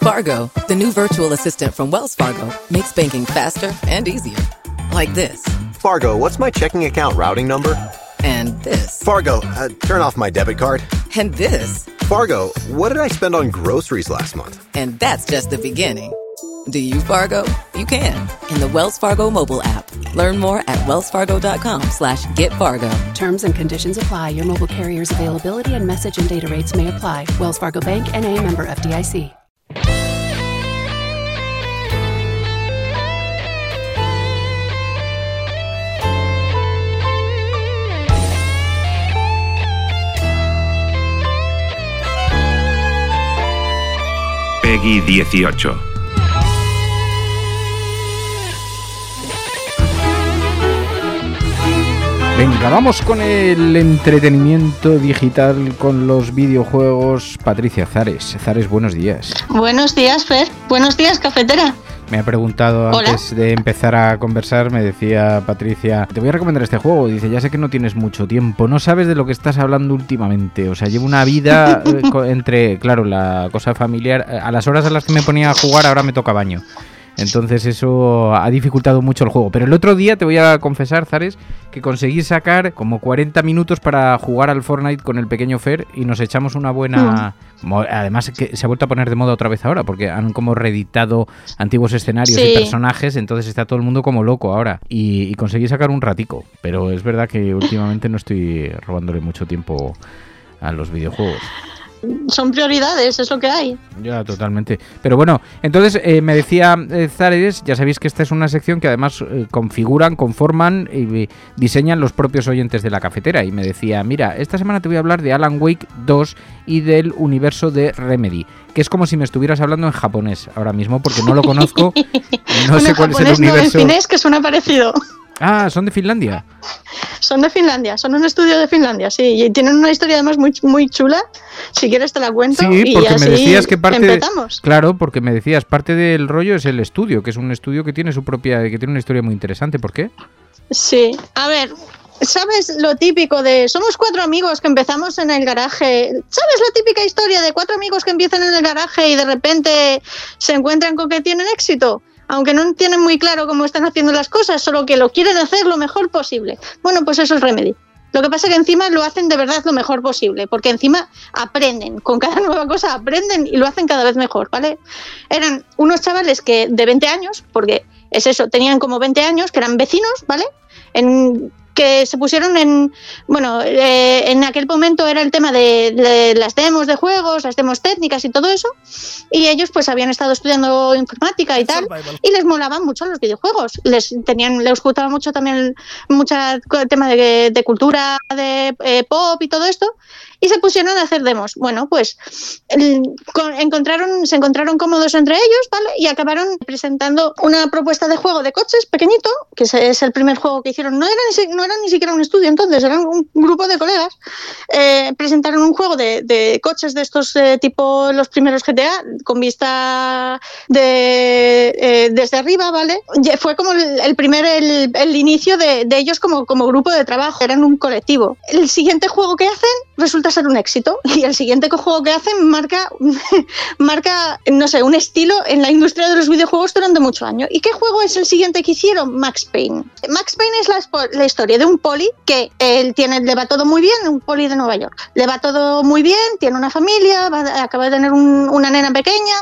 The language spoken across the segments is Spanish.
Fargo, the new virtual assistant from Wells Fargo, makes banking faster and easier. Like this. Fargo, what's my checking account routing number? And this. Fargo, uh, turn off my debit card. And this. Fargo, what did I spend on groceries last month? And that's just the beginning. Do you Fargo? You can in the Wells Fargo mobile app. Learn more at wellsfargo.com slash get Fargo. Terms and conditions apply. Your mobile carrier's availability and message and data rates may apply. Wells Fargo Bank and a member FDIC. Peggy 18. Venga, vamos con el entretenimiento digital con los videojuegos. Patricia Zares. Zares, buenos días. Buenos días, Fer. Buenos días, cafetera. Me ha preguntado Hola. antes de empezar a conversar, me decía Patricia, te voy a recomendar este juego. Dice, ya sé que no tienes mucho tiempo, no sabes de lo que estás hablando últimamente. O sea, llevo una vida eh, entre, claro, la cosa familiar. eh, A las horas a las que me ponía a jugar, ahora me toca baño. Entonces eso ha dificultado mucho el juego. Pero el otro día te voy a confesar, Zares, que conseguí sacar como 40 minutos para jugar al Fortnite con el pequeño Fer y nos echamos una buena... mo- Además que se ha vuelto a poner de moda otra vez ahora porque han como reeditado antiguos escenarios y personajes, entonces está todo el mundo como loco ahora. Y, y conseguí sacar un ratico. Pero es verdad que últimamente no estoy robándole mucho tiempo a los videojuegos. Son prioridades, es lo que hay. Ya, totalmente. Pero bueno, entonces eh, me decía eh, Zares, ya sabéis que esta es una sección que además eh, configuran, conforman y diseñan los propios oyentes de la cafetera. Y me decía, mira, esta semana te voy a hablar de Alan Wake 2 y del universo de Remedy. Que es como si me estuvieras hablando en japonés ahora mismo, porque no lo conozco. no Bueno, sé cuál es el japonés no, en universo. finés, que suena parecido. Ah, son de Finlandia. Son de Finlandia, son un estudio de Finlandia, sí. Y tienen una historia además muy, muy chula. Si quieres te la cuento. Sí, y porque me así decías que parte de- empezamos. claro, porque me decías parte del rollo es el estudio, que es un estudio que tiene su propia, que tiene una historia muy interesante. ¿Por qué? Sí, a ver, ¿sabes lo típico de somos cuatro amigos que empezamos en el garaje? ¿Sabes la típica historia de cuatro amigos que empiezan en el garaje y de repente se encuentran con que tienen éxito? Aunque no tienen muy claro cómo están haciendo las cosas, solo que lo quieren hacer lo mejor posible. Bueno, pues eso es Remedy. Lo que pasa es que encima lo hacen de verdad lo mejor posible, porque encima aprenden, con cada nueva cosa aprenden y lo hacen cada vez mejor, ¿vale? Eran unos chavales que de 20 años, porque es eso, tenían como 20 años, que eran vecinos, ¿vale? Que se pusieron en, bueno, eh, en aquel momento era el tema de, de las demos de juegos, las demos técnicas y todo eso, y ellos pues habían estado estudiando informática y tal, y les molaban mucho los videojuegos, les tenían, les gustaba mucho también mucho tema de, de cultura, de eh, pop y todo esto, y se pusieron a hacer demos. Bueno, pues el- con- encontraron, se encontraron cómodos entre ellos, ¿vale? Y acabaron presentando una propuesta de juego de coches pequeñito, que es el primer juego que hicieron. No era no era ni siquiera un estudio entonces, eran un grupo de colegas. Eh, presentaron un juego de, de coches de estos eh, tipo los primeros GTA, con vista de eh, desde arriba, ¿vale? Fue como el, el primer, el, el inicio de, de ellos como, como grupo de trabajo, eran un colectivo. El siguiente juego que hacen resulta ser un éxito y el siguiente juego que hacen marca, marca, no sé, un estilo en la industria de los videojuegos durante muchos años. ¿Y qué juego es el siguiente que hicieron? Max Payne. Max Payne es la, la historia de un poli que él tiene, le va todo muy bien, un poli de Nueva York. Le va todo muy bien, tiene una familia, va- acaba de tener un- una nena pequeña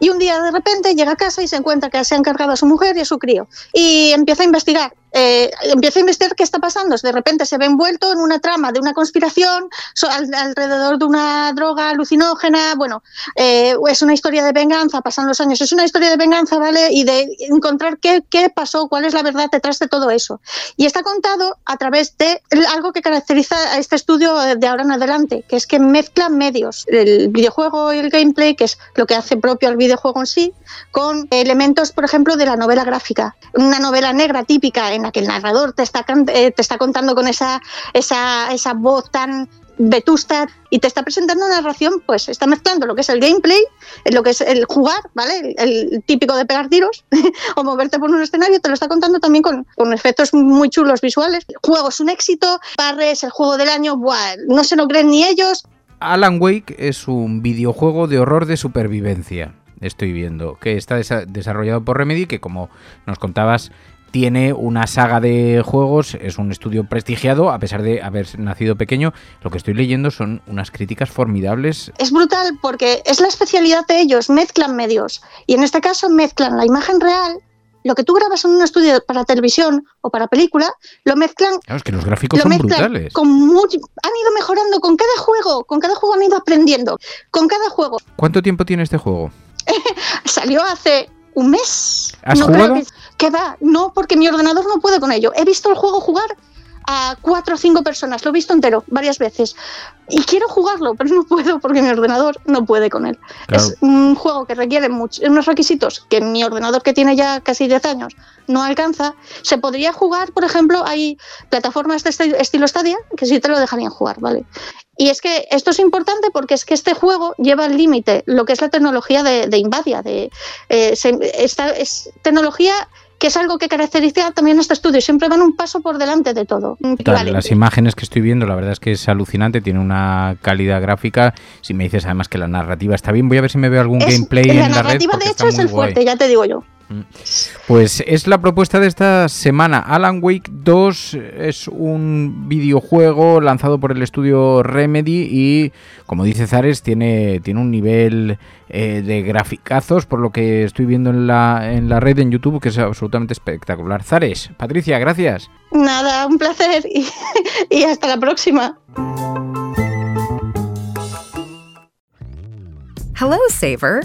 y un día de repente llega a casa y se encuentra que se han cargado a su mujer y a su crío. Y empieza a investigar. Eh, empieza a investigar qué está pasando. De repente se ve envuelto en una trama de una conspiración alrededor de una droga alucinógena. Bueno, eh, es una historia de venganza, pasan los años. Es una historia de venganza, ¿vale? Y de encontrar qué, qué pasó, cuál es la verdad detrás de todo eso. Y está contado a través de algo que caracteriza a este estudio de ahora en adelante, que es que mezclan medios, el videojuego y el gameplay, que es lo que hace propio al videojuego en sí, con elementos, por ejemplo, de la novela gráfica. Una novela negra típica en que el narrador te está, eh, te está contando con esa, esa, esa voz tan vetusta y te está presentando una narración, pues está mezclando lo que es el gameplay, eh, lo que es el jugar, ¿vale? El, típico de pegar tiros o moverte por un escenario, te lo está contando también con, con efectos muy chulos visuales. El juego es un éxito, Parres, el juego del año, ¡buah! no se lo creen ni ellos, Alan Wake es un videojuego de horror de supervivencia. Estoy viendo que está desa- desarrollado por Remedy, que como nos contabas tiene una saga de juegos, es un estudio prestigiado a pesar de haber nacido pequeño. Lo que estoy leyendo son unas críticas formidables. es brutal porque es la especialidad de ellos, mezclan medios. Y en este caso mezclan la imagen real, lo que tú grabas en un estudio para televisión o para película, lo mezclan, Claro, es que los gráficos lo son brutales. con han ido mejorando con cada juego, con cada juego han ido aprendiendo, con cada juego. ¿Cuánto tiempo tiene este juego? Salió hace un mes. ¿Has no creo jugado? que, que va, no, porque mi ordenador no puede con ello. He visto el juego jugar a cuatro o cinco personas, lo he visto entero varias veces. Y quiero jugarlo, pero no puedo porque mi ordenador no puede con él. Claro. Es un juego que requiere much- unos requisitos que mi ordenador, que tiene ya casi 10 años, no alcanza. Se podría jugar, por ejemplo, hay plataformas de este estilo Stadia que sí te lo dejarían jugar, ¿vale? Y es que esto es importante porque es que este juego lleva al límite lo que es la tecnología de, de Invadia. De, eh, se- esta es tecnología que es algo que caracteriza también a este estudio. Siempre van un paso por delante de todo. Vale. Las imágenes que estoy viendo, la verdad es que es alucinante, tiene una calidad gráfica. Si me dices además que la narrativa está bien, voy a ver si me veo algún Es- gameplay la en la red. narrativa, de hecho, es el guay. fuerte, ya te digo yo. Pues es la propuesta de esta semana. Alan Wake 2 es un videojuego lanzado por el estudio Remedy y, como dice Zares, tiene, tiene un nivel eh, de graficazos, por lo que estoy viendo en la, en la red en YouTube, que es absolutamente espectacular. Zares, Patricia, gracias. Nada, un placer y, y hasta la próxima. Hello, Saver.